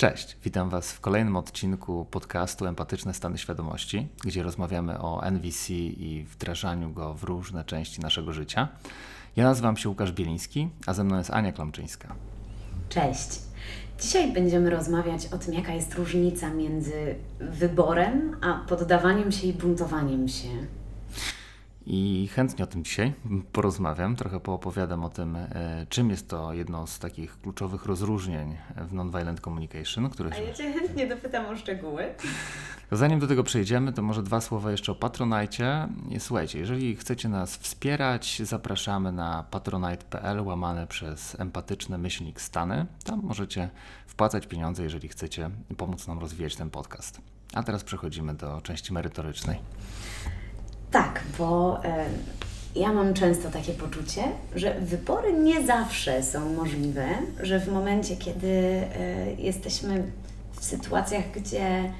Cześć, witam Was w kolejnym odcinku podcastu Empatyczne Stany Świadomości, gdzie rozmawiamy o NVC i wdrażaniu go w różne części naszego życia. Ja nazywam się Łukasz Bieliński, a ze mną jest Ania Klamczyńska. Cześć. Dzisiaj będziemy rozmawiać o tym, jaka jest różnica między wyborem a poddawaniem się i buntowaniem się. I chętnie o tym dzisiaj porozmawiam, trochę poopowiadam o tym, e, czym jest to jedno z takich kluczowych rozróżnień w nonviolent communication. Które. A ja Cię chętnie dopytam o szczegóły. Zanim do tego przejdziemy, to może dwa słowa jeszcze o Patronite. Słuchajcie, jeżeli chcecie nas wspierać, zapraszamy na patronite.pl łamane przez empatyczne myślnik Stany. Tam możecie wpłacać pieniądze, jeżeli chcecie pomóc nam rozwijać ten podcast. A teraz przechodzimy do części merytorycznej. Tak, bo ja mam często takie poczucie, że wybory nie zawsze są możliwe, że w momencie, kiedy e, jesteśmy w sytuacjach, gdzie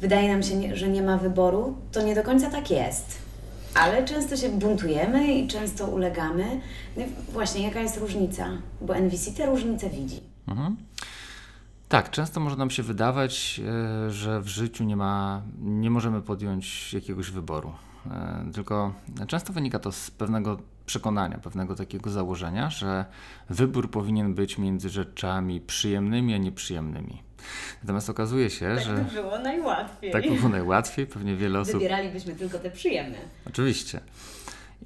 wydaje nam się, że nie ma wyboru, to nie do końca tak jest. Ale często się buntujemy i często ulegamy. No właśnie, jaka jest różnica? Bo NVC te różnice widzi. Mhm. Tak, często może nam się wydawać, e, że w życiu nie ma, nie możemy podjąć jakiegoś wyboru. E, tylko często wynika to z pewnego przekonania, pewnego takiego założenia, że wybór powinien być między rzeczami przyjemnymi a nieprzyjemnymi. Natomiast okazuje się, tak że. Tak by było najłatwiej. Tak by było najłatwiej, pewnie wiele osób. Wybieralibyśmy tylko te przyjemne. Oczywiście.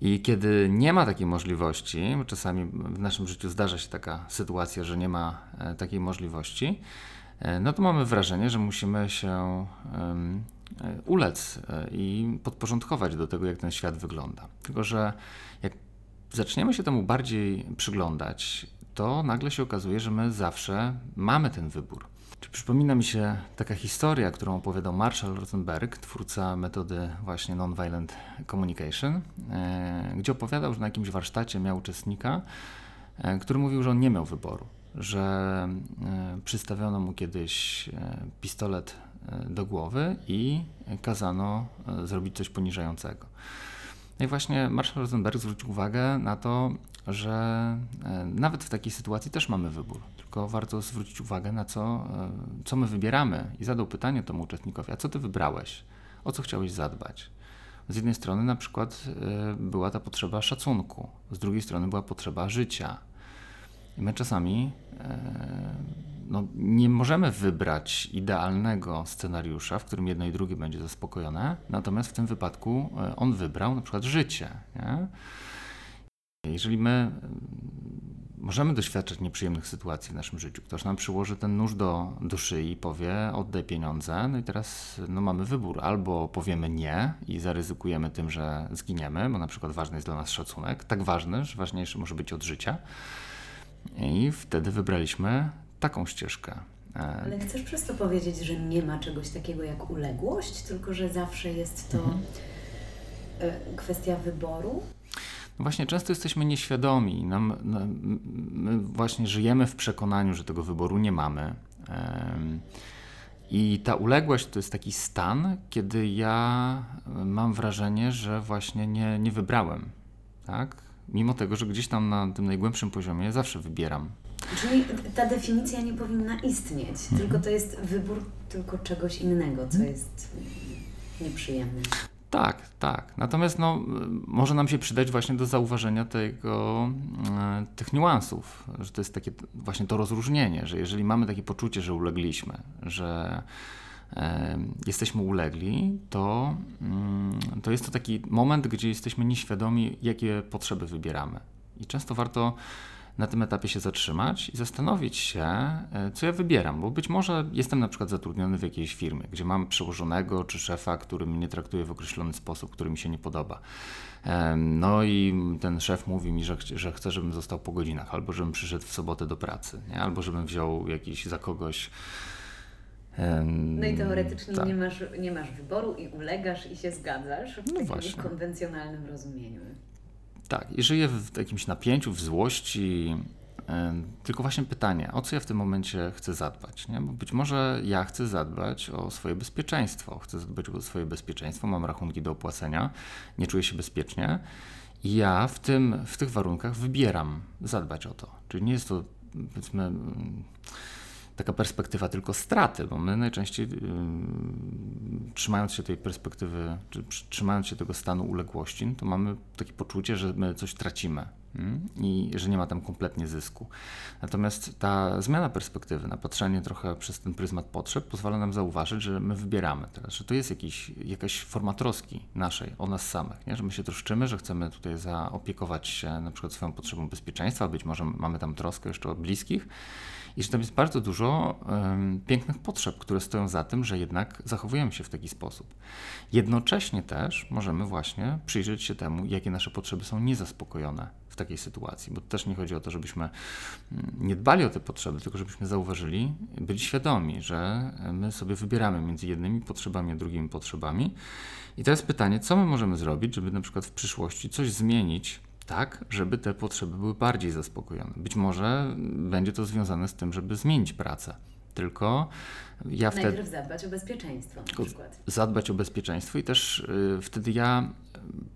I kiedy nie ma takiej możliwości, bo czasami w naszym życiu zdarza się taka sytuacja, że nie ma e, takiej możliwości, e, no to mamy wrażenie, że musimy się ulec e, i podporządkować do tego, jak ten świat wygląda. Tylko, że jak zaczniemy się temu bardziej przyglądać, to nagle się okazuje, że my zawsze mamy ten wybór. Czy przypomina mi się taka historia, którą opowiadał Marshall Rosenberg, twórca metody właśnie Nonviolent Communication, e, gdzie opowiadał, że na jakimś warsztacie miał uczestnika, który mówił, że on nie miał wyboru, że przystawiono mu kiedyś pistolet do głowy i kazano e, zrobić coś poniżającego. No i właśnie Marshall Rosenberg zwrócił uwagę na to, że e, nawet w takiej sytuacji też mamy wybór, tylko warto zwrócić uwagę na co, e, co my wybieramy i zadał pytanie temu uczestnikowi, a co ty wybrałeś, o co chciałeś zadbać. Z jednej strony na przykład była ta potrzeba szacunku, z drugiej strony była potrzeba życia. I my czasami no, nie możemy wybrać idealnego scenariusza, w którym jedno i drugie będzie zaspokojone, natomiast w tym wypadku e, on wybrał na przykład życie. Nie? Jeżeli my e, możemy doświadczać nieprzyjemnych sytuacji w naszym życiu, ktoś nam przyłoży ten nóż do, do szyi i powie oddaj pieniądze, no i teraz no, mamy wybór, albo powiemy nie i zaryzykujemy tym, że zginiemy, bo na przykład ważny jest dla nas szacunek, tak ważny, że ważniejszy może być od życia, i wtedy wybraliśmy taką ścieżkę. E, Ale chcesz przez to powiedzieć, że nie ma czegoś takiego jak uległość, tylko że zawsze jest to mhm. E, kwestia wyboru? No właśnie, często jesteśmy nieświadomi. Nam, my właśnie żyjemy w przekonaniu, że tego wyboru nie mamy. I ta uległość to jest taki stan, kiedy ja mam wrażenie, że właśnie nie, nie wybrałem. Tak? Mimo tego, że gdzieś tam na tym najgłębszym poziomie zawsze wybieram Czyli ta definicja nie powinna istnieć, mhm. tylko to jest wybór tylko czegoś innego, co mhm. jest nieprzyjemne. Tak, tak. Natomiast no, może nam się przydać właśnie do zauważenia tego, e, tych niuansów, że to jest takie właśnie to rozróżnienie, że jeżeli mamy takie poczucie, że ulegliśmy, że jesteśmy ulegli, to, mm, to jest to taki moment, gdzie jesteśmy nieświadomi, jakie potrzeby wybieramy. I często warto na tym etapie się zatrzymać i zastanowić się, e, co ja wybieram, bo być może jestem na przykład zatrudniony w jakiejś firmie, gdzie mam przełożonego czy szefa, który mnie traktuje w określony sposób, który mi się nie podoba. No i ten szef mówi mi, że, że chce, żebym został po godzinach, albo żebym przyszedł w sobotę do pracy, nie? albo żebym wziął jakiś za kogoś. No i teoretycznie tak. nie, masz, nie masz wyboru i ulegasz i się zgadzasz w no takim właśnie. konwencjonalnym rozumieniu. Tak, i żyję w jakimś napięciu, w złości. Tylko właśnie pytanie, o co ja w tym momencie chcę zadbać? Nie? Bo być może ja chcę zadbać o swoje bezpieczeństwo. Chcę zadbać o swoje bezpieczeństwo, mam rachunki do opłacenia, nie czuję się bezpiecznie. I ja w, tym, w tych warunkach wybieram zadbać o to. Czyli nie jest to, powiedzmy, taka perspektywa tylko straty, bo my najczęściej yy, trzymając się tej perspektywy, czy trzymając się tego stanu uległości, to mamy takie poczucie, że my coś tracimy mm, i że nie ma tam kompletnie zysku. Natomiast ta zmiana perspektywy, na patrzenie trochę przez ten pryzmat potrzeb, pozwala nam zauważyć, że my wybieramy teraz, że to jest jakiś, jakaś forma troski naszej o nas samych, nie? że my się troszczymy, że chcemy tutaj zaopiekować się na przykład swoją potrzebą bezpieczeństwa, być może mamy tam troskę jeszcze o bliskich i że tam jest bardzo dużo um, pięknych potrzeb, które stoją za tym, że jednak zachowujemy się w taki sposób. Jednocześnie też możemy właśnie przyjrzeć się temu, jakie nasze potrzeby są niezaspokojone w takiej sytuacji, bo też nie chodzi o to, żebyśmy mm, nie dbali o te potrzeby, tylko żebyśmy zauważyli, byli świadomi, że my sobie wybieramy między jednymi potrzebami a drugimi potrzebami. I teraz pytanie, co my możemy zrobić, żeby na przykład w przyszłości coś zmienić tak, żeby te potrzeby były bardziej zaspokojone. Być może będzie to związane z tym, żeby zmienić pracę. Tylko ja wtedy. Najpierw zadbać o bezpieczeństwo na przykład. Zadbać o bezpieczeństwo i też y, wtedy ja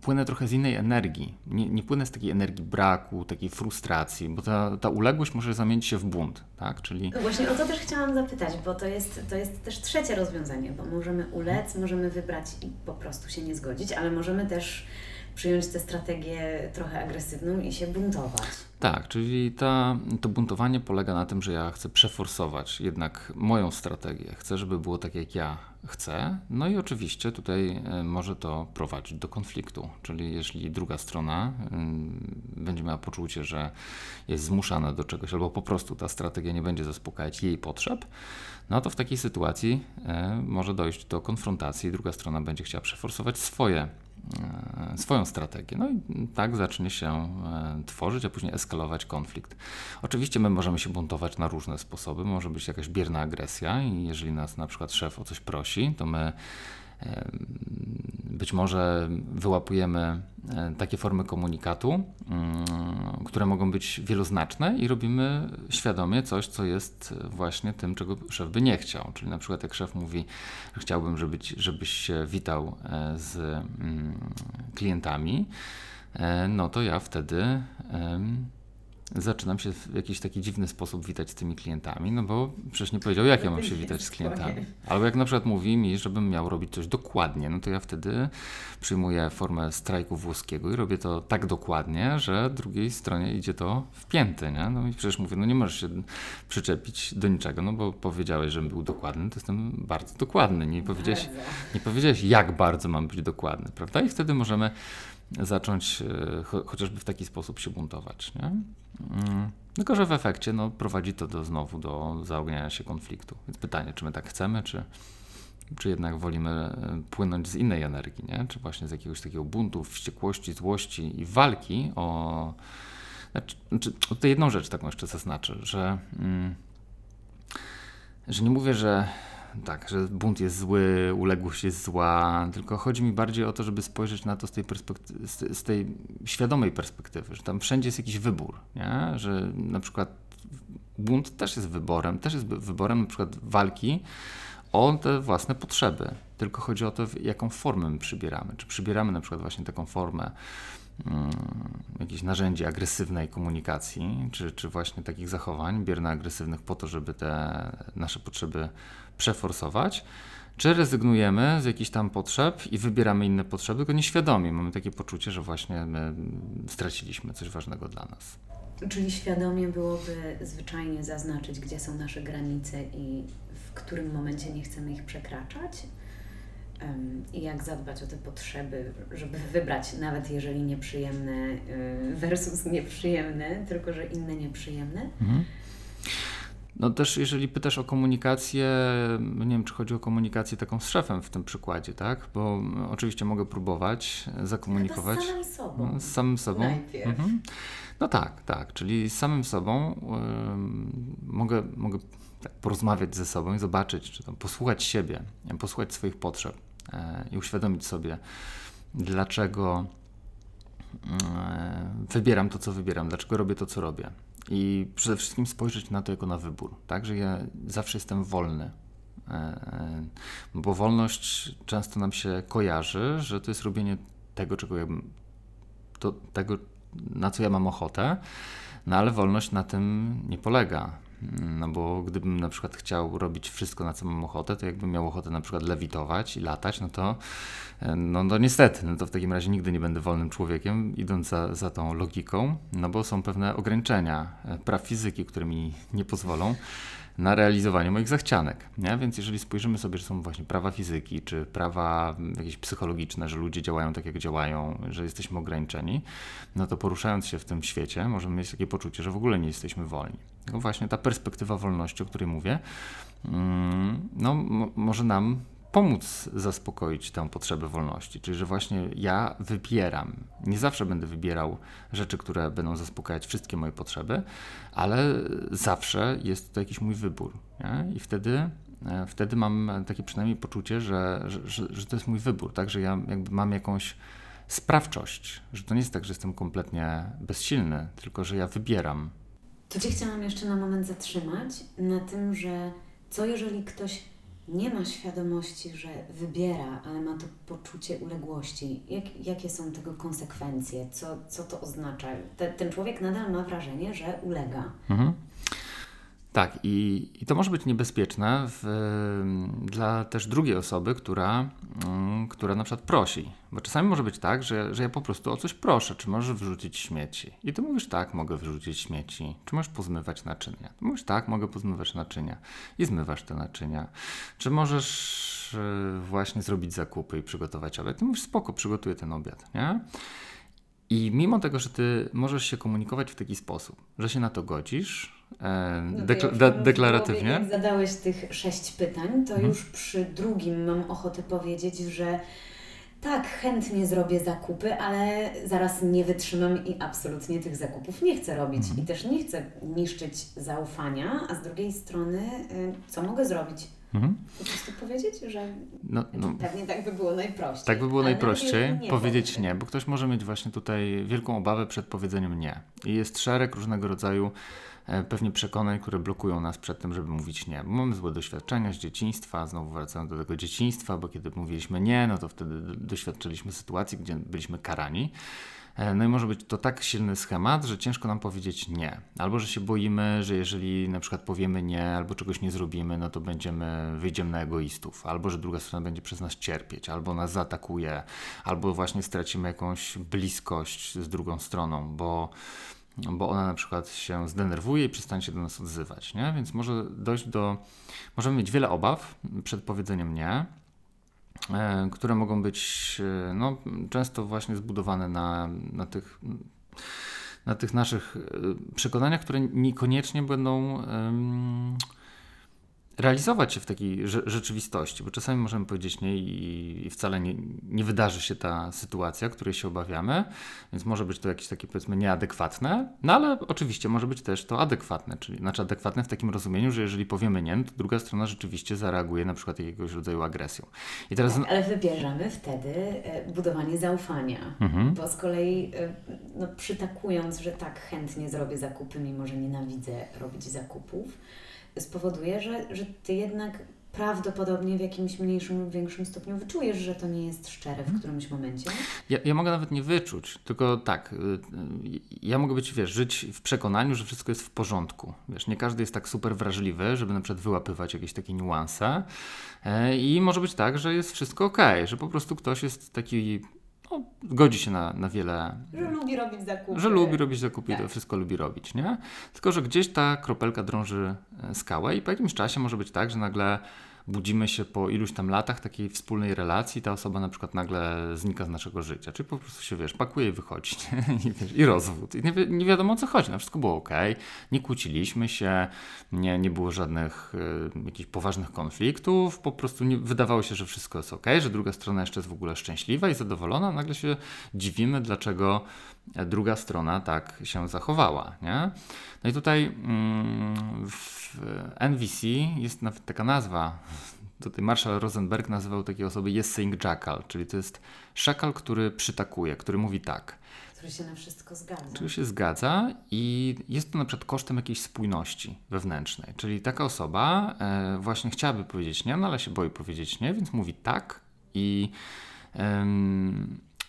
płynę trochę z innej energii. Nie, nie płynę z takiej energii braku, takiej frustracji, bo ta, ta uległość może zamienić się w bunt, tak? Czyli... No właśnie o to też chciałam zapytać, bo to jest, to jest też trzecie rozwiązanie, bo możemy ulec, możemy wybrać i po prostu się nie zgodzić, ale możemy też przyjąć tę strategię trochę agresywną i się buntować. Tak, czyli ta, to buntowanie polega na tym, że ja chcę przeforsować jednak moją strategię. Chcę, żeby było tak, jak ja chcę. No i oczywiście tutaj e, może to prowadzić do konfliktu. Czyli jeśli druga strona będzie miała poczucie, że jest zmuszana do czegoś, albo po prostu ta strategia nie będzie zaspokajać jej potrzeb, no to w takiej sytuacji e, może dojść do konfrontacji. Druga strona będzie chciała przeforsować swoje swoją strategię. No i tak zacznie się e, tworzyć, a później eskalować konflikt. Oczywiście my możemy się buntować na różne sposoby. Może być jakaś bierna agresja i jeżeli nas na przykład szef o coś prosi, to my być może wyłapujemy e, takie formy komunikatu, mm, które mogą być wieloznaczne i robimy świadomie coś, co jest właśnie tym, czego szef by nie chciał. Czyli na przykład jak szef mówi, że chciałbym, żeby, żebyś się witał e, z mm, klientami, e, no to ja wtedy zaczynam się w jakiś taki dziwny sposób witać z tymi klientami, no bo przecież nie powiedział, jak ja mam się witać z klientami. Albo jak na przykład mówi mi, żebym miał robić coś dokładnie, no to ja wtedy przyjmuję formę strajku włoskiego i robię to tak dokładnie, że drugiej stronie idzie to w pięty, nie? No i przecież mówię, no nie możesz się przyczepić do niczego, no bo powiedziałeś, żebym był dokładny, to jestem bardzo dokładny. Nie powiedziałeś, nie powiedziałeś jak bardzo mam być dokładny, prawda? I wtedy możemy zacząć e, cho chociażby w taki sposób się buntować. Nie? Mm. Tylko, że w efekcie no, prowadzi to do, znowu do zaogniania się konfliktu. Więc pytanie, czy my tak chcemy, czy, czy jednak wolimy e, płynąć z innej energii, nie? czy właśnie z jakiegoś takiego buntu, wściekłości, złości i walki o. Znaczy, znaczy, tutaj jedną rzecz taką jeszcze zaznaczę, że, mm, że nie mówię, że tak, że bunt jest zły, uległość jest zła, tylko chodzi mi bardziej o to, żeby spojrzeć na to z tej, z, z tej świadomej perspektywy, że tam wszędzie jest jakiś wybór, nie? że na przykład bunt też jest wyborem, też jest wyborem na przykład walki o te własne potrzeby, tylko chodzi o to, jaką formę my przybieramy. Czy przybieramy na przykład właśnie taką formę um, jakichś narzędzi agresywnej komunikacji, czy, czy właśnie takich zachowań bierno-agresywnych po to, żeby te nasze potrzeby przeforsować, czy rezygnujemy z jakichś tam potrzeb i wybieramy inne potrzeby, tylko nieświadomie mamy takie poczucie, że właśnie my straciliśmy coś ważnego dla nas. Czyli świadomie byłoby zwyczajnie zaznaczyć, gdzie są nasze granice i w którym momencie nie chcemy ich przekraczać? I jak zadbać o te potrzeby, żeby wybrać, nawet jeżeli nieprzyjemne y, versus nieprzyjemne, tylko że inne nieprzyjemne? Mhm. No też jeżeli pytasz o komunikację, nie wiem czy chodzi o komunikację taką z szefem w tym przykładzie, tak? Bo oczywiście mogę próbować zakomunikować. Chyba z samym sobą. No, z samym sobą. Najpierw. Mhm. No tak, tak, czyli z samym sobą yy, mogę, mogę tak porozmawiać ze sobą i zobaczyć, czy tam posłuchać siebie, posłuchać swoich potrzeb yy, i uświadomić sobie, dlaczego yy, wybieram to, co wybieram, dlaczego robię to, co robię. I przede wszystkim spojrzeć na to jako na wybór, tak, że ja zawsze jestem wolny. E, e, bo wolność często nam się kojarzy, że to jest robienie tego, czego ja, to, tego, na co ja mam ochotę, no ale wolność na tym nie polega. No bo gdybym na przykład chciał robić wszystko, na co mam ochotę, to jakbym miał ochotę na przykład lewitować i latać, no to e, no, no niestety, no to w takim razie nigdy nie będę wolnym człowiekiem, idąc za, za tą logiką, no bo są pewne ograniczenia e, praw fizyki, które mi nie pozwolą na realizowanie moich zachcianek. Nie? Więc jeżeli spojrzymy sobie, że są właśnie prawa fizyki, czy prawa jakieś psychologiczne, że ludzie działają tak, jak działają, że jesteśmy ograniczeni, no to poruszając się w tym świecie, możemy mieć takie poczucie, że w ogóle nie jesteśmy wolni. No właśnie ta perspektywa wolności, o której mówię, mm, no, może nam pomóc zaspokoić tę potrzebę wolności. Czyli, że właśnie ja wybieram. Nie zawsze będę wybierał rzeczy, które będą zaspokajać wszystkie moje potrzeby, ale zawsze jest to jakiś mój wybór. Nie? I wtedy, e, wtedy mam takie przynajmniej poczucie, że, że, że, to jest mój wybór, tak? że ja jakby mam jakąś sprawczość, że to nie jest tak, że jestem kompletnie bezsilny, tylko że ja wybieram. Tu Cię chciałam jeszcze na moment zatrzymać na tym, że co jeżeli ktoś nie ma świadomości, że wybiera, ale ma to poczucie uległości. Jak, jakie są tego konsekwencje? Co, co to oznacza? Te, ten człowiek nadal ma wrażenie, że ulega. Mhm. Tak, i, i to może być niebezpieczne w, dla też drugiej osoby, która, mm, która na przykład prosi. Bo czasami może być tak, że, że ja po prostu o coś proszę, czy możesz wyrzucić śmieci. I ty mówisz tak, mogę wyrzucić śmieci. Czy możesz pozmywać naczynia? Ty mówisz tak, mogę pozmywać naczynia. I zmywasz te naczynia. Czy możesz e, właśnie zrobić zakupy i przygotować obiad? Ty mówisz spoko, przygotuję ten obiad, nie? I mimo tego, że ty możesz się komunikować w taki sposób, że się na to godzisz, dekla de deklaratywnie. Jak zadałeś tych sześć pytań, to mhm. już przy drugim mam ochotę powiedzieć, że tak, chętnie zrobię zakupy, ale zaraz nie wytrzymam i absolutnie tych zakupów nie chcę robić. Mhm. I też nie chcę niszczyć zaufania, a z drugiej strony, y, co mogę zrobić? Mhm. Po prostu powiedzieć, że no, no, pewnie tak by było najprościej. Tak by było najprościej nie powiedzieć nie, bo ktoś może mieć właśnie tutaj wielką obawę przed powiedzeniem nie. I jest szereg różnego rodzaju e, pewnie przekonań, które blokują nas przed tym, żeby mówić nie. Mamy złe doświadczenia z dzieciństwa, znowu wracając do tego dzieciństwa, bo kiedy mówiliśmy nie, no to wtedy doświadczyliśmy sytuacji, gdzie byliśmy karani. E, no i może być to tak silny schemat, że ciężko nam powiedzieć nie. Albo że się boimy, że jeżeli na przykład powiemy nie, albo czegoś nie zrobimy, no to będziemy, wyjdziemy na egoistów, albo że druga strona będzie przez nas cierpieć, albo nas zaatakuje, albo właśnie stracimy jakąś bliskość z drugą stroną, bo bo ona na przykład się zdenerwuje i przestanie się do nas odzywać, nie? Więc może dojść do, możemy mieć wiele obaw przed powiedzeniem nie, E, które mogą być e, no, często właśnie zbudowane na, na, tych, na tych naszych e, przekonaniach, które niekoniecznie będą realizować się w takiej rzeczywistości, bo czasami możemy powiedzieć nie i, i wcale nie, nie, wydarzy się ta sytuacja, której się obawiamy, więc może być to jakieś takie powiedzmy nieadekwatne, no ale oczywiście może być też to adekwatne, czyli znaczy adekwatne w takim rozumieniu, że jeżeli powiemy nie, to druga strona rzeczywiście zareaguje na przykład jakiegoś rodzaju agresją. I teraz... Tak, ale wybierzemy wtedy e, budowanie zaufania, mhm. bo z kolei e, no, przytakując, że tak chętnie zrobię zakupy, mimo że nienawidzę robić zakupów, spowoduje, że, że ty jednak prawdopodobnie w jakimś mniejszym lub większym stopniu wyczujesz, że to nie jest szczere w mhm. którymś momencie. Ja, ja mogę nawet nie wyczuć, tylko tak, y, y, ja mogę być, wiesz, żyć w przekonaniu, że wszystko jest w porządku. Wiesz, nie każdy jest tak super wrażliwy, żeby na przykład wyłapywać jakieś takie niuanse e, i może być tak, że jest wszystko ok, że po prostu ktoś jest taki no, godzi się na, na wiele. Że lubi robić zakupy. Że lubi robić zakupy tak. to wszystko lubi robić, nie? Tylko, że gdzieś ta kropelka drąży e, skałę i po jakimś czasie może być tak, że nagle budzimy się po iluś tam latach takiej wspólnej relacji, ta osoba na przykład nagle znika z naszego życia. Czyli po prostu się, wiesz, pakuje i wychodzi. I, wiesz, I rozwód. I nie, wi nie, wiadomo o co chodzi. Na wszystko było ok, nie kłóciliśmy się, nie, nie było żadnych y, jakichś poważnych konfliktów, po prostu nie, wydawało się, że wszystko jest ok, że druga strona jeszcze jest w ogóle szczęśliwa i zadowolona. Nagle się dziwimy, dlaczego druga strona tak się zachowała. Nie? No i tutaj mm, w NVC jest nawet taka nazwa. Tutaj Marshall Rosenberg nazywał takie osoby yes saying jackal, czyli to jest szakal, który przytakuje, który mówi tak. Który się na wszystko zgadza. Który się zgadza i jest to na przykład kosztem jakiejś spójności wewnętrznej. Czyli taka osoba e, właśnie chciałaby powiedzieć nie, no ale się boi powiedzieć nie, więc mówi tak i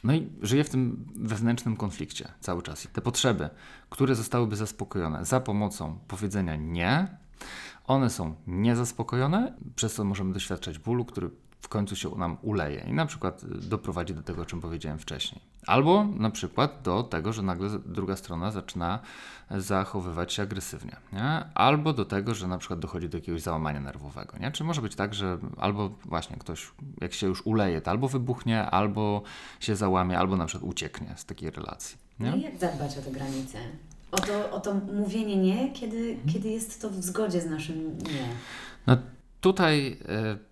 No i żyje w tym wewnętrznym konflikcie cały czas. I te potrzeby, które zostałyby zaspokojone za pomocą powiedzenia nie, one są niezaspokojone, przez co możemy doświadczać bólu, który w końcu się nam uleje i na przykład doprowadzi do tego, o czym powiedziałem wcześniej. Albo na przykład do tego, że nagle druga strona zaczyna zachowywać się agresywnie, nie? albo do tego, że na przykład dochodzi do jakiegoś załamania nerwowego. Nie? Czy może być tak, że albo właśnie ktoś, jak się już uleje, to albo wybuchnie, albo się załamie, albo na przykład ucieknie z takiej relacji. Nie? No i jak zadbać o te granice? O to, o to mówienie nie, kiedy, kiedy jest to w zgodzie z naszym nie. No tutaj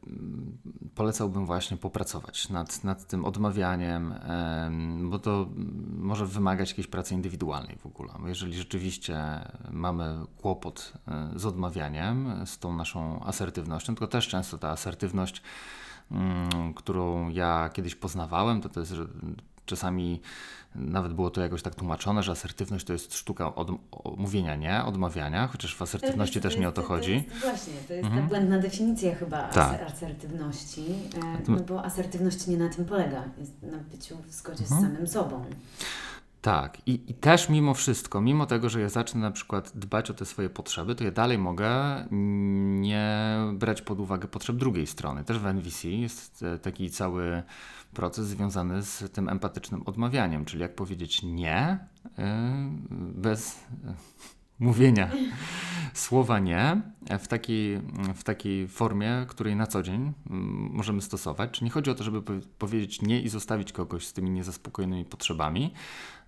y, polecałbym właśnie popracować nad, nad tym odmawianiem, bo to może wymagać jakiejś pracy indywidualnej w ogóle. Jeżeli rzeczywiście mamy kłopot y, z odmawianiem, z tą naszą asertywnością, tylko też często ta asertywność, mm, którą ja kiedyś poznawałem, to to jest, czasami nawet było to jakoś tak tłumaczone, że asertywność to jest sztuka od, mówienia nie, odmawiania, chociaż w asertywności też nie o to chodzi. To jest, właśnie, to jest mhm. ta błędna definicja chyba tak. asertywności, e, no bo asertywność nie na tym polega, jest na byciu w zgodzie mhm. z samym sobą. Tak, I, i też mimo wszystko, mimo tego, że ja zacznę na przykład dbać o te swoje potrzeby, to ja dalej mogę nie brać pod uwagę potrzeb drugiej strony. Też w NVC jest e, taki cały proces związany z tym empatycznym odmawianiem, czyli jak powiedzieć nie yy, bez yy, mówienia słowa nie w takiej, w takiej formie, której na co dzień mm, możemy stosować. Czyli nie chodzi o to, żeby powiedzieć nie i zostawić kogoś z tymi niezaspokojonymi potrzebami,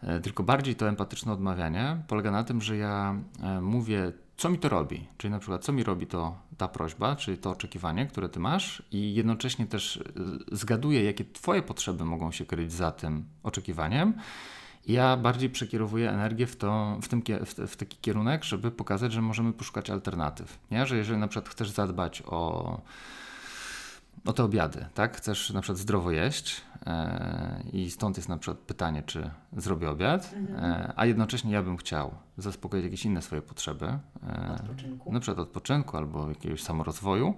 yy, tylko bardziej to empatyczne odmawianie polega na tym, że ja mówię co mi to robi? Czyli na przykład, co mi robi to ta prośba, czyli to oczekiwanie, które ty masz, i jednocześnie też y, zgaduję, jakie twoje potrzeby mogą się kryć za tym oczekiwaniem. Ja bardziej przekierowuję energię w, to, w, tym, w taki kierunek, żeby pokazać, że możemy poszukać alternatyw. Nie? Że jeżeli na przykład chcesz zadbać o o te obiady, tak? Chcesz na przykład zdrowo jeść e, i stąd jest na przykład pytanie, czy zrobię obiad, mhm. e, a jednocześnie ja bym chciał zaspokoić jakieś inne swoje potrzeby, e, odpoczynku. na przykład odpoczynku albo jakiegoś samorozwoju,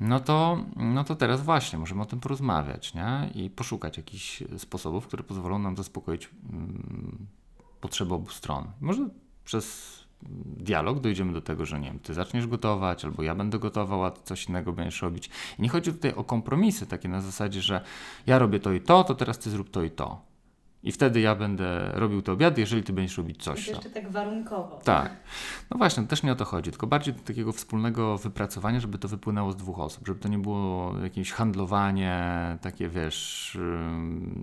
no to, no to teraz właśnie możemy o tym porozmawiać nie? i poszukać jakichś sposobów, które pozwolą nam zaspokoić mm, potrzeby obu stron. Może przez dialog, dojdziemy do tego, że nie wiem, ty zaczniesz gotować, albo ja będę gotował, a ty coś innego będziesz robić. I nie chodzi tutaj o kompromisy takie na zasadzie, że ja robię to i to, to teraz ty zrób to i to. I wtedy ja będę robił te obiady, jeżeli ty będziesz robić coś. jeszcze tak warunkowo. Tak. No właśnie, też nie o to chodzi, tylko bardziej do takiego wspólnego wypracowania, żeby to wypłynęło z dwóch osób, żeby to nie było jakieś handlowanie, takie wiesz,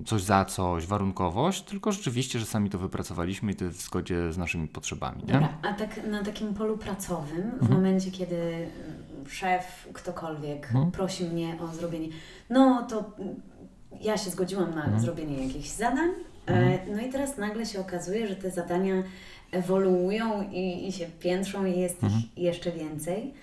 coś za coś, warunkowość, tylko rzeczywiście, że sami to wypracowaliśmy i to jest w zgodzie z naszymi potrzebami. Nie? Dobra, a tak na takim polu pracowym, w mhm. momencie, kiedy szef, ktokolwiek mhm. prosi mnie o zrobienie, no to ja się zgodziłam na mhm. zrobienie jakichś zadań, Mhm. No i teraz nagle się okazuje, że te zadania ewoluują i, i się piętrzą i jest mhm. ich jeszcze więcej,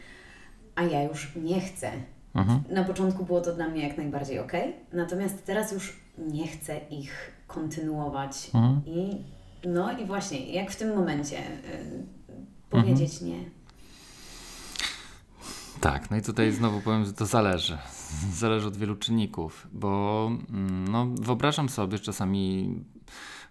a ja już nie chcę. Mhm. Na początku było to dla mnie jak najbardziej ok, natomiast teraz już nie chcę ich kontynuować mhm. i no i właśnie, jak w tym momencie y, powiedzieć mhm. nie. Tak, no i tutaj znowu powiem, że to zależy. Zależy od wielu czynników, bo mm, no, wyobrażam sobie, że czasami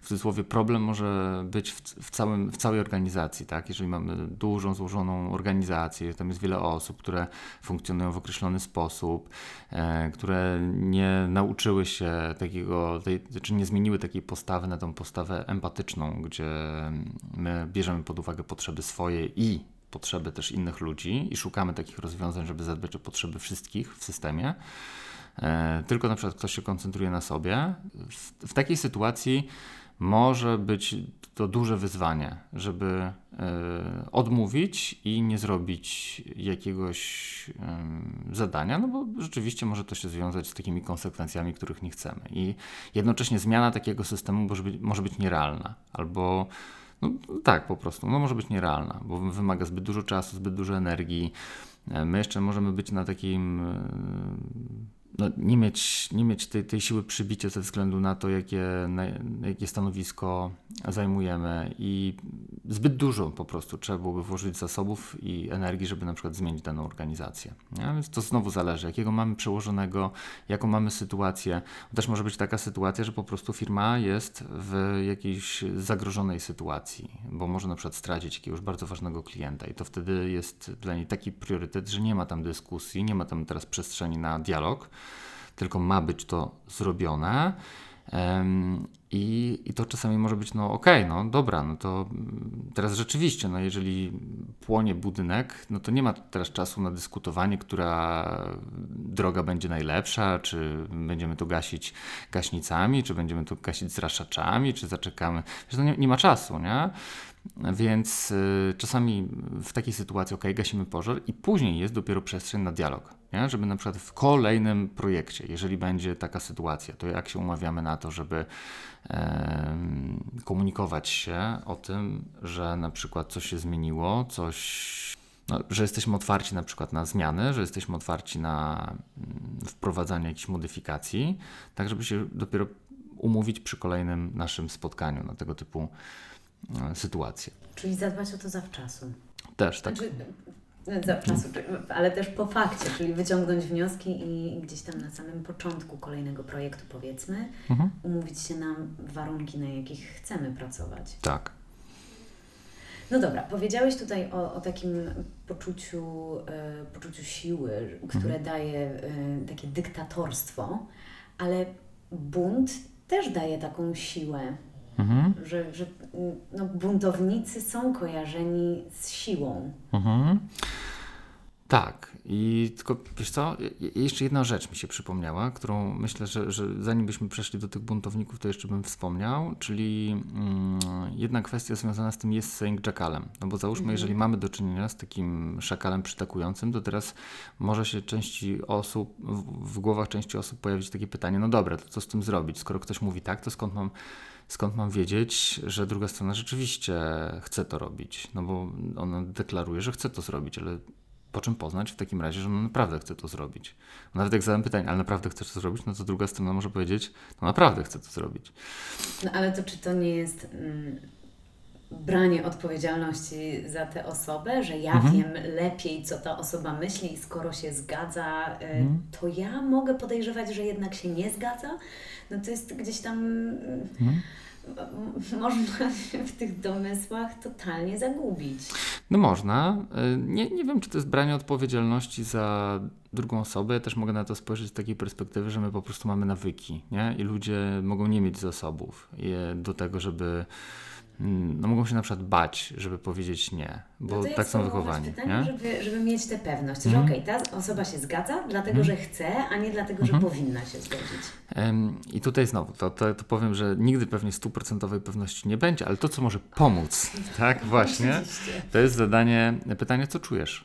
w cudzysłowie problem może być w, w, całym, w całej organizacji, tak? Jeżeli mamy dużą, złożoną organizację, tam jest wiele osób, które funkcjonują w określony sposób, e, które nie nauczyły się takiego, tej, czy nie zmieniły takiej postawy na tą postawę empatyczną, gdzie my bierzemy pod uwagę potrzeby swoje i potrzeby też innych ludzi i szukamy takich rozwiązań, żeby zadbać o potrzeby wszystkich w systemie. E, tylko na przykład ktoś się koncentruje na sobie. W, takiej sytuacji może być to duże wyzwanie, żeby e, odmówić i nie zrobić jakiegoś zadania, no bo rzeczywiście może to się związać z takimi konsekwencjami, których nie chcemy. I jednocześnie zmiana takiego systemu może być, może być nierealna albo no, tak, po prostu. No, może być nierealna, bo wymaga zbyt dużo czasu, zbyt dużo energii. E, my jeszcze możemy być na takim no, nie mieć, nie mieć tej, tej siły przybicia ze względu na to, jakie, na, jakie stanowisko zajmujemy i zbyt dużo po prostu trzeba byłoby włożyć zasobów i energii, żeby na przykład zmienić daną organizację. Nie? Więc to znowu zależy, jakiego mamy przełożonego, jaką mamy sytuację. Też może być taka sytuacja, że po prostu firma jest w jakiejś zagrożonej sytuacji, bo może na przykład stracić jakiegoś bardzo ważnego klienta i to wtedy jest dla niej taki priorytet, że nie ma tam dyskusji, nie ma tam teraz przestrzeni na dialog, tylko ma być to zrobione. I, I to czasami może być, no okej, no dobra, no to mm, teraz rzeczywiście, no jeżeli płonie budynek, no to nie ma teraz czasu na dyskutowanie, która droga będzie najlepsza, czy będziemy to gasić gaśnicami, czy będziemy to gasić zraszaczami, czy zaczekamy. Wiesz, no nie, nie ma czasu, nie? Więc y, czasami w takiej sytuacji, ok, gasimy pożar i później jest dopiero przestrzeń na dialog. Nie? Żeby na przykład w kolejnym projekcie, jeżeli będzie taka sytuacja, to jak się umawiamy na to, żeby em, komunikować się o tym, że na przykład coś się zmieniło, coś, no, że jesteśmy otwarci na przykład na zmiany, że jesteśmy otwarci na mm, wprowadzanie jakichś modyfikacji, tak żeby się dopiero umówić przy kolejnym naszym spotkaniu na tego typu e, sytuacje. Czyli zadbać o to zawczasu. Też tak. Znaczy, e, zawczasu, ale też po fakcie, czyli wyciągnąć wnioski i gdzieś tam na samym początku kolejnego projektu, powiedzmy, Mhm. umówić się na warunki, na jakich chcemy pracować. Tak. No dobra, powiedziałeś tutaj o, o takim poczuciu, e, poczuciu siły, które daje e, takie dyktatorstwo, ale bunt też daje taką siłę, Mhm. że, że mm, no, buntownicy są kojarzeni z siłą. Mhm. Tak, i tylko wiesz co, je- jeszcze jedna rzecz mi się przypomniała, którą myślę, że, że zanim byśmy przeszli do tych buntowników, to jeszcze bym wspomniał, czyli mm, jedna kwestia związana z tym jest saying jackalem. No bo załóżmy, jeżeli mamy do czynienia z takim szakalem przytakującym, to teraz może się części osób, w, w głowach części osób pojawić takie pytanie, no dobra, to co z tym zrobić? Skoro ktoś mówi tak, to skąd mam skąd mam wiedzieć, że druga strona rzeczywiście chce to robić? No bo ona deklaruje, że chce to zrobić, ale po czym poznać w takim razie, że ona naprawdę chce to zrobić? Nawet jak zadam pytanie, ale naprawdę chcesz to zrobić, no to druga strona może powiedzieć, no naprawdę chcę to zrobić. No ale to czy to nie jest mm, branie odpowiedzialności za tę osobę, że ja Mhm. wiem lepiej, co ta osoba myśli i skoro się zgadza, y, Mhm. to ja mogę podejrzewać, że jednak się nie zgadza? No to jest gdzieś tam... mm, Mhm. Można się w tych domysłach totalnie zagubić. No można. Y, Nie, nie wiem, czy to jest branie odpowiedzialności za drugą osobę. Też mogę na to spojrzeć z takiej perspektywy, że my po prostu mamy nawyki, nie? I ludzie mogą nie mieć zasobów do tego, żeby. Mm, No mogą się na przykład bać, żeby powiedzieć nie, bo no tak są wychowani. Pytanie, Nie? żeby, żeby mieć tę pewność, że Mhm. okej, ta osoba się zgadza, dlatego że chce, a nie dlatego, że Mhm. powinna się zgodzić. I tutaj znowu, to, to, to powiem, że nigdy pewnie stuprocentowej pewności nie będzie, ale to, co może pomóc, tak właśnie, to jest zadanie, pytanie, co czujesz.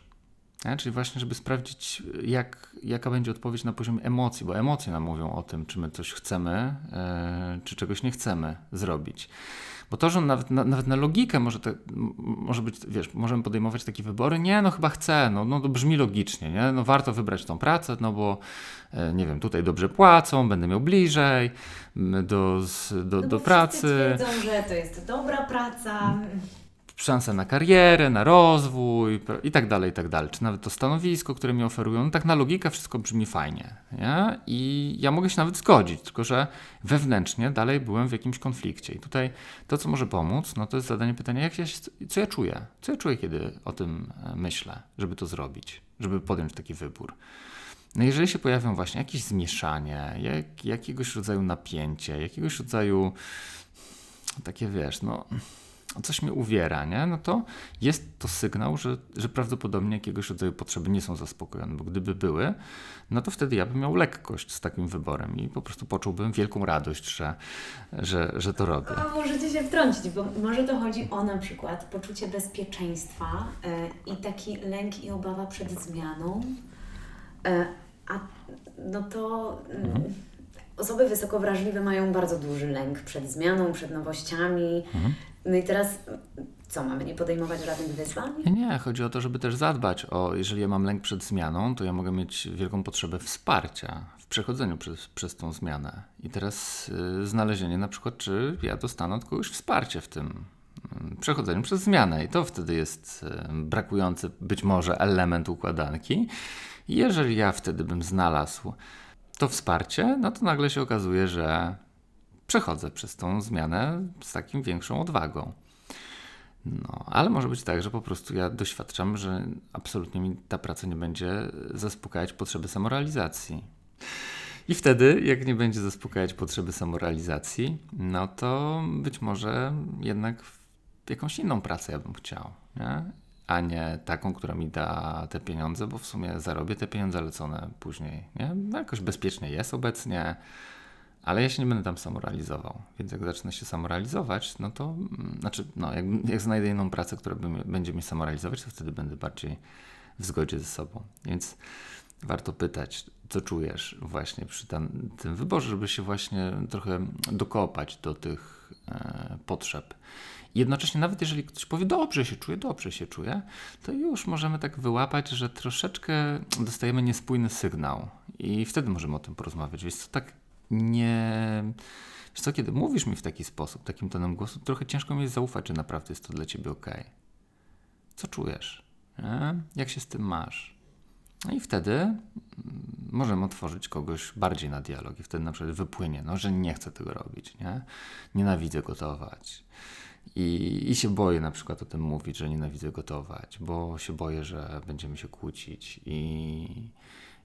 Czyli właśnie, żeby sprawdzić, jak, jaka będzie odpowiedź na poziomie emocji, bo emocje nam mówią o tym, czy my coś chcemy, e, czy czegoś nie chcemy zrobić. Bo to, że nawet na, nawet na logikę może, te, może być, wiesz, możemy podejmować takie wybory, nie, no chyba chcę, no, no to brzmi logicznie, nie, no warto wybrać tą pracę, no bo, e, nie wiem, tutaj dobrze płacą, będę miał bliżej do, z, do, No do pracy, twierdzą, że to jest dobra praca. Szanse na karierę, na rozwój i tak dalej, i tak dalej. Czy nawet to stanowisko, które mi oferują, no tak na logikę wszystko brzmi fajnie. Nie? I ja mogę się nawet zgodzić, tylko że wewnętrznie dalej byłem w jakimś konflikcie. I tutaj to, co może pomóc, no to jest zadanie pytania, jak ja się, co ja czuję? Co ja czuję, kiedy o tym e, myślę, żeby to zrobić, żeby podjąć taki wybór. No jeżeli się pojawią właśnie jakieś zmieszanie, jak, jakiegoś rodzaju napięcie, jakiegoś rodzaju takie wiesz, no coś mnie uwiera, nie? No to jest to sygnał, że, że prawdopodobnie jakiegoś rodzaju potrzeby nie są zaspokojone, bo gdyby były, no to wtedy ja bym miał lekkość z takim wyborem i po prostu poczułbym wielką radość, że, że, że to robię. A możecie się wtrącić, bo może to chodzi o na przykład poczucie bezpieczeństwa e, i taki lęk i obawa przed zmianą. E, a no to mm, osoby wysoko wrażliwe mają bardzo duży lęk przed zmianą, przed nowościami. Mhm. No i teraz, co, mamy nie podejmować żadnych wyzwań? Nie, nie, chodzi o to, żeby też zadbać o, jeżeli ja mam lęk przed zmianą, to ja mogę mieć wielką potrzebę wsparcia w przechodzeniu przez, przez tą zmianę. I teraz y, znalezienie na przykład, czy ja dostanę od kogoś wsparcie w tym y, przechodzeniu przez zmianę. I to wtedy jest y, brakujący być może element układanki. I jeżeli ja wtedy bym znalazł to wsparcie, no to nagle się okazuje, że przechodzę przez tą zmianę z takim większą odwagą. No, ale może być tak, że po prostu ja doświadczam, że absolutnie mi ta praca nie będzie zaspokajać potrzeby samorealizacji. I wtedy, jak nie będzie zaspokajać potrzeby samorealizacji, no to być może jednak jakąś inną pracę ja bym chciał, nie? A nie taką, która mi da te pieniądze, bo w sumie zarobię te pieniądze, lecone później. Nie? No jakoś bezpiecznie jest obecnie, ale ja się nie będę tam samorealizował. Więc jak zacznę się samorealizować, no to mm, znaczy, no, jak, jak znajdę inną pracę, która będzie mnie samorealizować, to wtedy będę bardziej w zgodzie ze sobą. Więc warto pytać, co czujesz właśnie przy tam, tym wyborze, żeby się właśnie trochę dokopać do tych e, potrzeb. Jednocześnie, nawet jeżeli ktoś powie, dobrze się czuje, dobrze się czuje, to już możemy tak wyłapać, że troszeczkę dostajemy niespójny sygnał. I wtedy możemy o tym porozmawiać. Więc to tak nie. Wiesz co, kiedy mówisz mi w taki sposób, takim tonem głosu, trochę ciężko mi jest zaufać, czy naprawdę jest to dla ciebie ok. Co czujesz? Nie? Jak się z tym masz? No i wtedy mm, możemy otworzyć kogoś bardziej na dialog i wtedy na przykład wypłynie, no, że nie chcę tego robić, nie? Nienawidzę gotować. I, I się boję na przykład o tym mówić, że nienawidzę gotować, bo się boję, że będziemy się kłócić i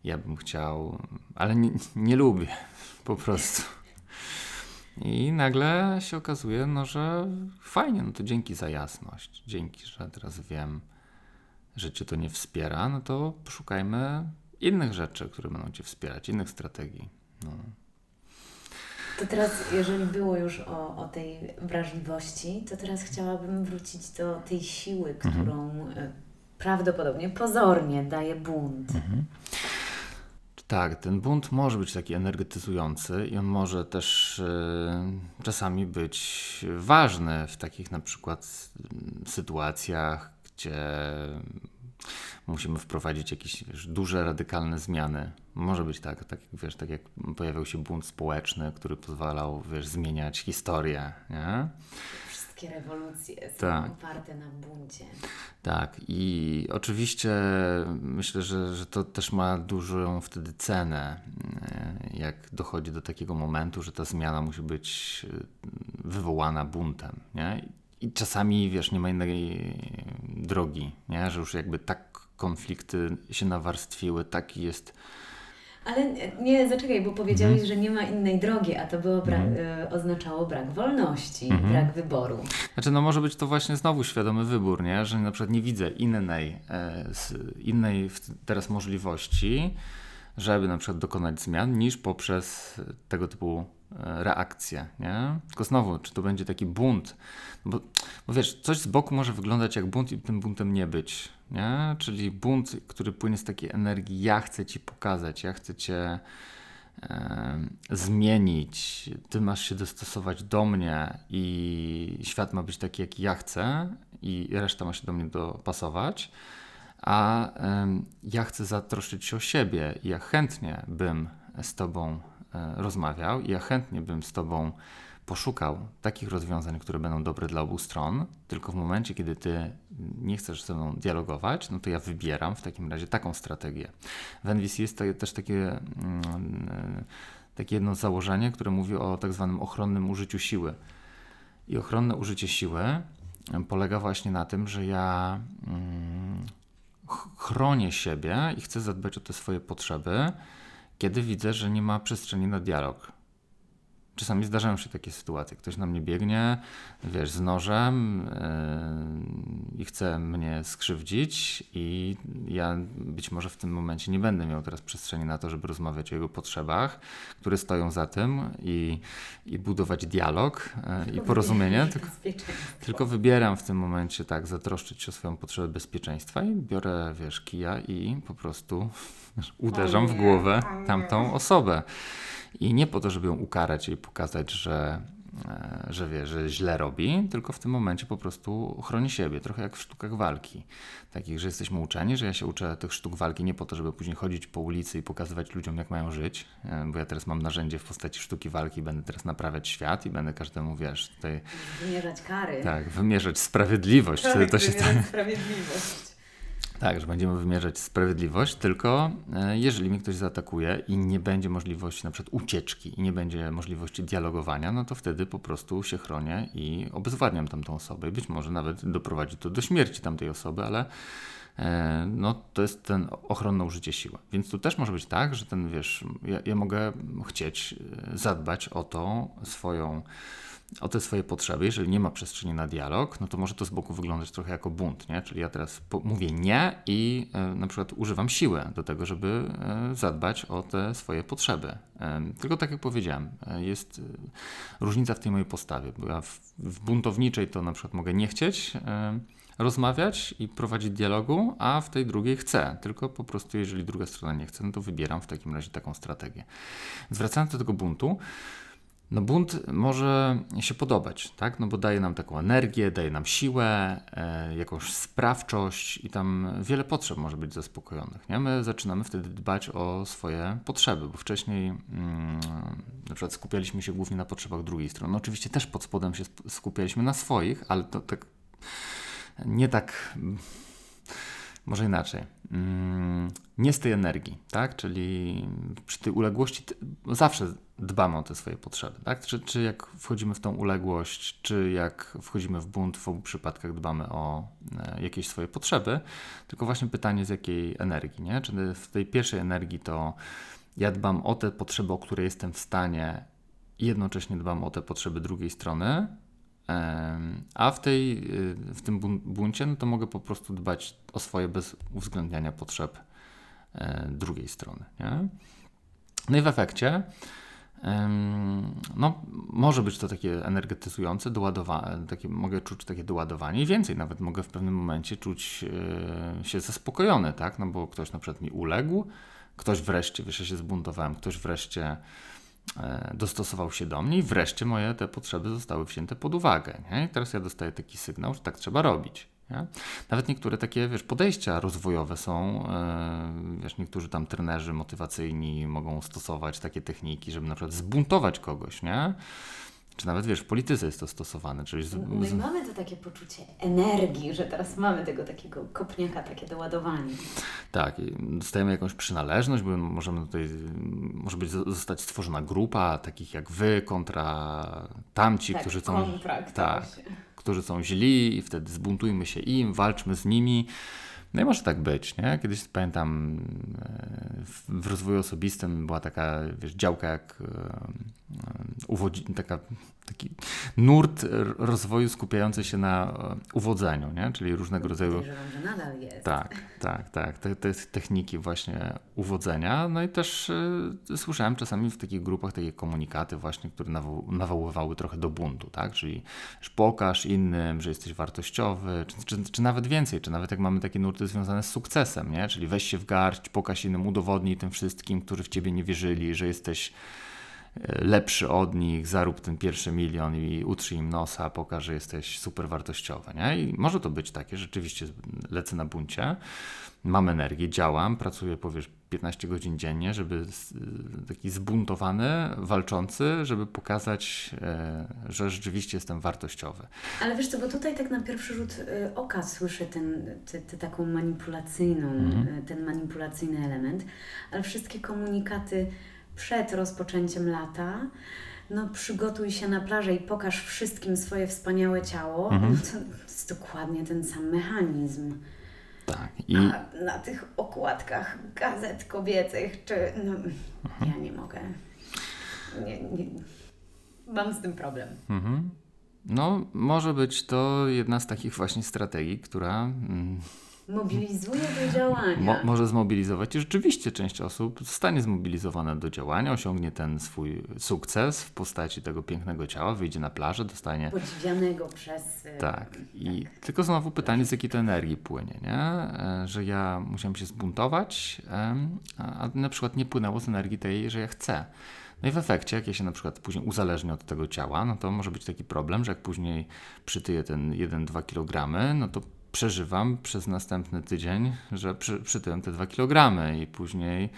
ja bym chciał, ale nie, nie lubię po prostu. I nagle się okazuje, no, że fajnie, no to dzięki za jasność, dzięki, że teraz wiem, że cię to nie wspiera, no to poszukajmy innych rzeczy, które będą cię wspierać, innych strategii. To teraz, jeżeli było już o, o tej wrażliwości, to teraz chciałabym wrócić do tej siły, Mhm. którą e, prawdopodobnie pozornie daje bunt. Mhm. Tak, ten bunt może być taki energetyzujący i on może też y, czasami być ważny w takich na przykład sytuacjach, gdzie musimy wprowadzić jakieś wiesz, duże, radykalne zmiany. Może być tak, tak, jak, wiesz, tak jak pojawiał się bunt społeczny, który pozwalał wiesz, zmieniać historię. Nie? Wszystkie rewolucje są Tak. oparte na buncie. Tak, i oczywiście myślę, że, że to też ma dużą wtedy cenę, jak dochodzi do takiego momentu, że ta zmiana musi być wywołana buntem, nie? I czasami, wiesz, nie ma innej drogi, nie? Że już jakby tak konflikty się nawarstwiły, taki jest Ale nie- zaczekaj, bo powiedziałeś, Mhm. że nie ma innej drogi, a to było bra- e, oznaczało brak wolności, Mhm. brak wyboru. Znaczy, no może być to właśnie znowu świadomy wybór, nie? że na przykład nie widzę innej, e, innej teraz możliwości, żeby na przykład dokonać zmian, niż poprzez tego typu e, reakcje. Nie? Tylko znowu, czy to będzie taki bunt? Bo, bo wiesz, coś z boku może wyglądać jak bunt i tym buntem nie być. Nie? Czyli bunt, który płynie z takiej energii, ja chcę ci pokazać, ja chcę cię em, zmienić, ty masz się dostosować do mnie i świat ma być taki, jaki ja chcę i reszta ma się do mnie dopasować, a ja chcę zatroszczyć się o siebie ja chętnie bym z tobą e, rozmawiał ja chętnie bym z tobą poszukał takich rozwiązań, które będą dobre dla obu stron, tylko w momencie, kiedy ty nie chcesz ze mną dialogować, no to ja wybieram w takim razie taką strategię. W NVC jest też takie, mm, e, takie jedno założenie, które mówi o tak zwanym ochronnym użyciu siły. I ochronne użycie siły polega właśnie na tym, że ja mm, chronię siebie i chcę zadbać o te swoje potrzeby, kiedy widzę, że nie ma przestrzeni na dialog. Czasami zdarzają się takie sytuacje. Ktoś na mnie biegnie, wiesz, z nożem yy, i chce mnie skrzywdzić, i ja być może w tym momencie nie będę miał teraz przestrzeni na to, żeby rozmawiać o jego potrzebach, które stoją za tym i, i budować dialog yy, i porozumienie. Tylko, tylko wybieram w tym momencie tak, zatroszczyć się o swoją potrzebę bezpieczeństwa i biorę, wiesz, kija i po prostu wiesz, uderzam w głowę tamtą osobę. I nie po to, żeby ją ukarać i pokazać, że e, że wie, że źle robi, tylko w tym momencie po prostu chroni siebie, trochę jak w sztukach walki. Takich, że jesteśmy uczeni, że ja się uczę tych sztuk walki nie po to, żeby później chodzić po ulicy i pokazywać ludziom, jak mają żyć, e, bo ja teraz mam narzędzie w postaci sztuki walki, będę teraz naprawiać świat i będę każdemu, wiesz, tutaj Wymierzać kary. tak, wymierzać sprawiedliwość. Tak, Wtedy to się wymierzać sprawiedliwość. Tak, że będziemy wymierzać sprawiedliwość, tylko e, jeżeli mnie ktoś zaatakuje i nie będzie możliwości na przykład ucieczki i nie będzie możliwości dialogowania, no to wtedy po prostu się chronię i obezwładniam tamtą osobę. I być może nawet doprowadzi to do śmierci tamtej osoby, ale e, no, to jest ten ochronne użycie siły. Więc tu też może być tak, że ten, wiesz, ja, ja mogę chcieć e, zadbać o to swoją o te swoje potrzeby, jeżeli nie ma przestrzeni na dialog, no to może to z boku wyglądać trochę jako bunt, nie? Czyli ja teraz mówię nie i e, na przykład używam siły do tego, żeby e, zadbać o te swoje potrzeby. E, tylko tak jak powiedziałem, jest różnica w tej mojej postawie, bo ja w, w buntowniczej to na przykład mogę nie chcieć rozmawiać i prowadzić dialogu, a w tej drugiej chcę. Tylko po prostu, jeżeli druga strona nie chce, no to wybieram w takim razie taką strategię. Zwracając do tego buntu, no bunt może się podobać, tak? No bo daje nam taką energię, daje nam siłę, e, jakąś sprawczość i tam wiele potrzeb może być zaspokojonych, nie? My zaczynamy wtedy dbać o swoje potrzeby, bo wcześniej mm, na przykład skupialiśmy się głównie na potrzebach drugiej strony. No oczywiście też pod spodem się skupialiśmy na swoich, ale to tak nie tak może inaczej. Mm, Nie z tej energii, tak? Czyli przy tej uległości zawsze dbamy o te swoje potrzeby, tak? Czy, czy jak wchodzimy w tą uległość, czy jak wchodzimy w bunt, w obu przypadkach dbamy o e, jakieś swoje potrzeby, tylko właśnie pytanie z jakiej energii, nie? Czy w tej pierwszej energii to ja dbam o te potrzeby, o które jestem w stanie i jednocześnie dbam o te potrzeby drugiej strony, A w, tej, y, w tym bun- buncie no to mogę po prostu dbać o swoje bez uwzględniania potrzeb e, drugiej strony. Nie? No i w efekcie no, może być to takie energetyzujące, doładowa- takie, mogę czuć takie doładowanie i więcej, nawet mogę w pewnym momencie czuć e, się zaspokojony, tak? no bo ktoś na przykład mi uległ, ktoś wreszcie, wiesz, ja się zbuntowałem, ktoś wreszcie e, dostosował się do mnie i wreszcie moje te potrzeby zostały wzięte pod uwagę. Nie? I teraz ja dostaję taki sygnał, że tak trzeba robić. Nie? Nawet niektóre takie wiesz, podejścia rozwojowe są, e, wiesz, niektórzy tam trenerzy motywacyjni mogą stosować takie techniki, żeby na przykład zbuntować kogoś, nie? Czy nawet wiesz, w polityce jest to stosowane, czyli z, No i z, mamy to takie poczucie energii, że teraz mamy tego takiego kopniaka, takie doładowanie. Tak, dostajemy jakąś przynależność, bo możemy tutaj, może być zostać stworzona grupa takich jak wy kontra tamci, tak, którzy są, kontrakt. tak. Którzy są źli i wtedy zbuntujmy się im, walczmy z nimi. No i może tak być, nie? Kiedyś pamiętam e, w, rozwoju osobistym była taka, wiesz, działka jak uwodzi, taka, taki nurt rozwoju skupiający się na e, uwodzeniu, nie? Czyli różnego rodzaju Podejrzewam, że nadal jest. tak, tak, tak. Te, te techniki właśnie uwodzenia. No i też y, słyszałem czasami w takich grupach takie komunikaty właśnie, które nawoł, nawoływały trochę do buntu, tak? Czyli że pokaż innym, że jesteś wartościowy, czy, czy, czy nawet więcej, czy nawet jak mamy takie nurty związane z sukcesem, nie? Czyli weź się w garść, pokaż innym, udowodnij tym wszystkim, którzy w ciebie nie wierzyli, że jesteś lepszy od nich, zarób ten pierwszy milion i utrzyj im nosa, pokaż, że jesteś super wartościowy, nie? I może to być takie, rzeczywiście lecę na buncie, mam energię, działam, pracuję, powiesz, 15 godzin dziennie, żeby taki zbuntowany, walczący, żeby pokazać, e, że rzeczywiście jestem wartościowy. Ale wiesz co, bo tutaj tak na pierwszy rzut y, oka słyszę ten, ty, ty taką manipulacyjną, y, ten manipulacyjny element, ale wszystkie komunikaty przed rozpoczęciem lata, no przygotuj się na plażę i pokaż wszystkim swoje wspaniałe ciało, Mhm. no to jest dokładnie ten sam mechanizm. Tak. I A na tych okładkach gazet kobiecych, czy... No, Mhm. ja nie mogę. Nie, nie. Mam z tym problem. mhm. no, może być to jedna z takich właśnie strategii, która mm, Mobilizuje do działania. Mo może zmobilizować i rzeczywiście część osób zostanie zmobilizowana do działania, osiągnie ten swój sukces w postaci tego pięknego ciała, wyjdzie na plażę, dostanie. podziwianego przez. y, Tak. I tylko znowu pytanie, z jakiej to energii płynie, nie? E, Że ja musiałem się zbuntować, a na przykład nie płynęło z energii tej, że ja chcę. No i w efekcie, jak ja się na przykład później uzależnię od tego ciała, no to może być taki problem, że jak później przytyję ten 1-2 kg, no to przeżywam przez następny tydzień, że przy, przytyłem te 2 kg i później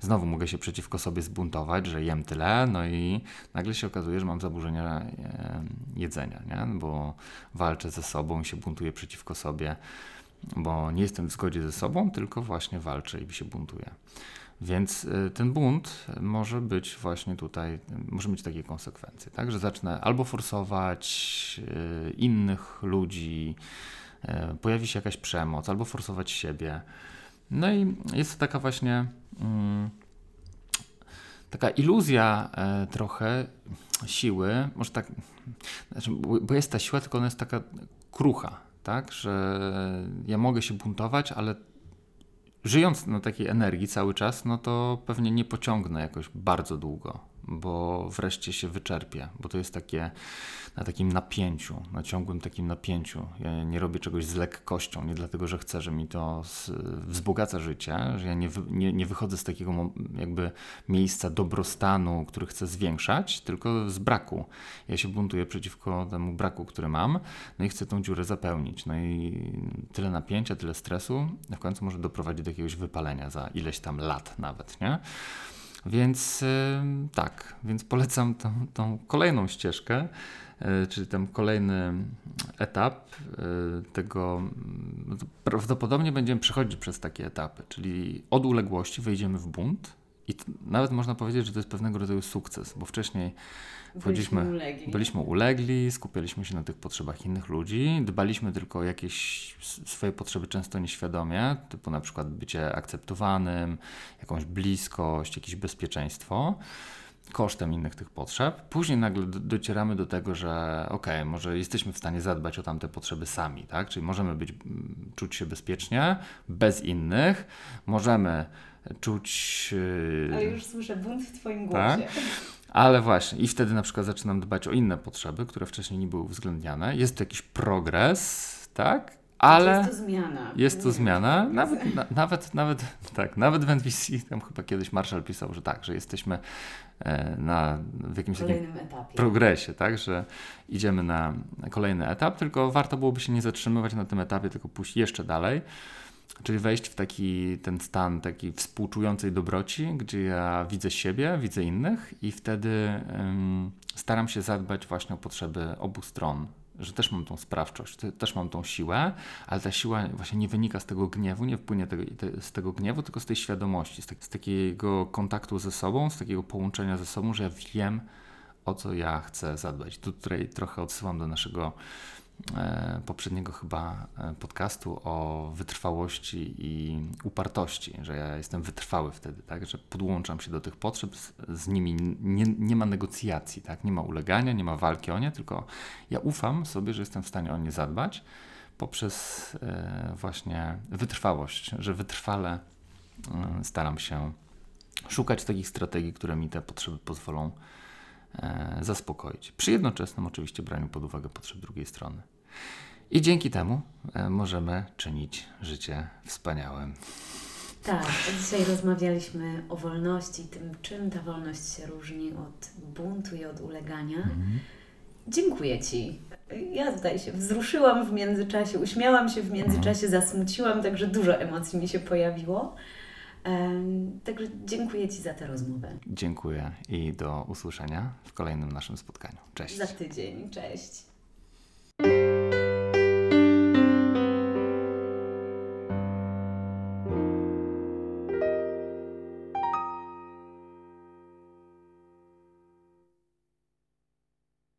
znowu mogę się przeciwko sobie zbuntować, że jem tyle, no i nagle się okazuje, że mam zaburzenia e, jedzenia, nie? bo walczę ze sobą i się buntuję przeciwko sobie, bo nie jestem w zgodzie ze sobą, tylko właśnie walczę i się buntuję. Więc y, ten bunt może być właśnie tutaj, może mieć takie konsekwencje, tak? że zacznę albo forsować y, innych ludzi, pojawi się jakaś przemoc, albo forsować siebie. No i jest to taka właśnie mm, taka iluzja e, trochę siły, może tak, znaczy, bo jest ta siła, tylko ona jest taka krucha, tak, że ja mogę się buntować, ale żyjąc na takiej energii cały czas, no to pewnie nie pociągnę jakoś bardzo długo, bo wreszcie się wyczerpię, bo to jest takie na takim napięciu, na ciągłym takim napięciu. Ja nie robię czegoś z lekkością, nie dlatego, że chcę, że mi to wzbogaca życie, że ja nie, nie, nie wychodzę z takiego jakby miejsca dobrostanu, który chcę zwiększać, tylko z braku. Ja się buntuję przeciwko temu braku, który mam, no i chcę tą dziurę zapełnić. No i tyle napięcia, tyle stresu, w końcu może doprowadzić do jakiegoś wypalenia za ileś tam lat nawet, nie? Więc tak, więc polecam tą, tą kolejną ścieżkę, e, czyli ten kolejny etap e, tego. No prawdopodobnie będziemy przechodzić przez takie etapy, czyli od uległości wejdziemy w bunt. I nawet można powiedzieć, że to jest pewnego rodzaju sukces, bo wcześniej Byliśmy ulegli. byliśmy ulegli, skupialiśmy się na tych potrzebach innych ludzi, dbaliśmy tylko o jakieś swoje potrzeby często nieświadomie, typu na przykład bycie akceptowanym, jakąś bliskość, jakieś bezpieczeństwo kosztem innych tych potrzeb. Później nagle docieramy do tego, że okej, okay, może jesteśmy w stanie zadbać o tamte potrzeby sami, tak? Czyli możemy być, czuć się bezpiecznie, bez innych, możemy czuć... Ale już słyszę bunt w Twoim głosie. Tak? Ale właśnie, i wtedy na przykład zaczynam dbać o inne potrzeby, które wcześniej nie były uwzględniane. Jest to jakiś progres, tak? Ale jest to zmiana. Jest to zmiana. Nawet, na, nawet, nawet, tak, nawet w NVC, tam chyba kiedyś Marshall pisał, że tak, że jesteśmy e, na, w jakimś kolejnym etapie. progresie, tak, że idziemy na kolejny etap, tylko warto byłoby się nie zatrzymywać na tym etapie, tylko pójść jeszcze dalej. Czyli wejść w taki ten stan takiej współczującej dobroci, gdzie ja widzę siebie, widzę innych i wtedy um, staram się zadbać właśnie o potrzeby obu stron, że też mam tą sprawczość, też mam tą siłę, ale ta siła właśnie nie wynika z tego gniewu, nie wpłynie tego, z tego gniewu, tylko z tej świadomości, z, tak, z takiego kontaktu ze sobą, z takiego połączenia ze sobą, że ja wiem, o co ja chcę zadbać. Tutaj trochę odsyłam do naszego poprzedniego chyba e, podcastu o wytrwałości i upartości, że ja jestem wytrwały wtedy, tak, że podłączam się do tych potrzeb, z, nimi nie, nie ma negocjacji, tak, nie ma ulegania, nie ma walki o nie, tylko ja ufam sobie, że jestem w stanie o nie zadbać poprzez e, właśnie wytrwałość, że wytrwale e, staram się szukać takich strategii, które mi te potrzeby pozwolą E, zaspokoić. Przy jednoczesnym oczywiście braniu pod uwagę potrzeb drugiej strony. I dzięki temu e, możemy czynić życie wspaniałym. Tak, dzisiaj rozmawialiśmy o wolności, tym czym ta wolność się różni od buntu i od ulegania. Mhm. Dziękuję Ci. Ja tutaj się wzruszyłam w międzyczasie, uśmiałam się w międzyczasie, mhm. zasmuciłam, także dużo emocji mi się pojawiło. Także dziękuję Ci za tę rozmowę. Dziękuję i do usłyszenia w kolejnym naszym spotkaniu. Cześć. Za tydzień. Cześć.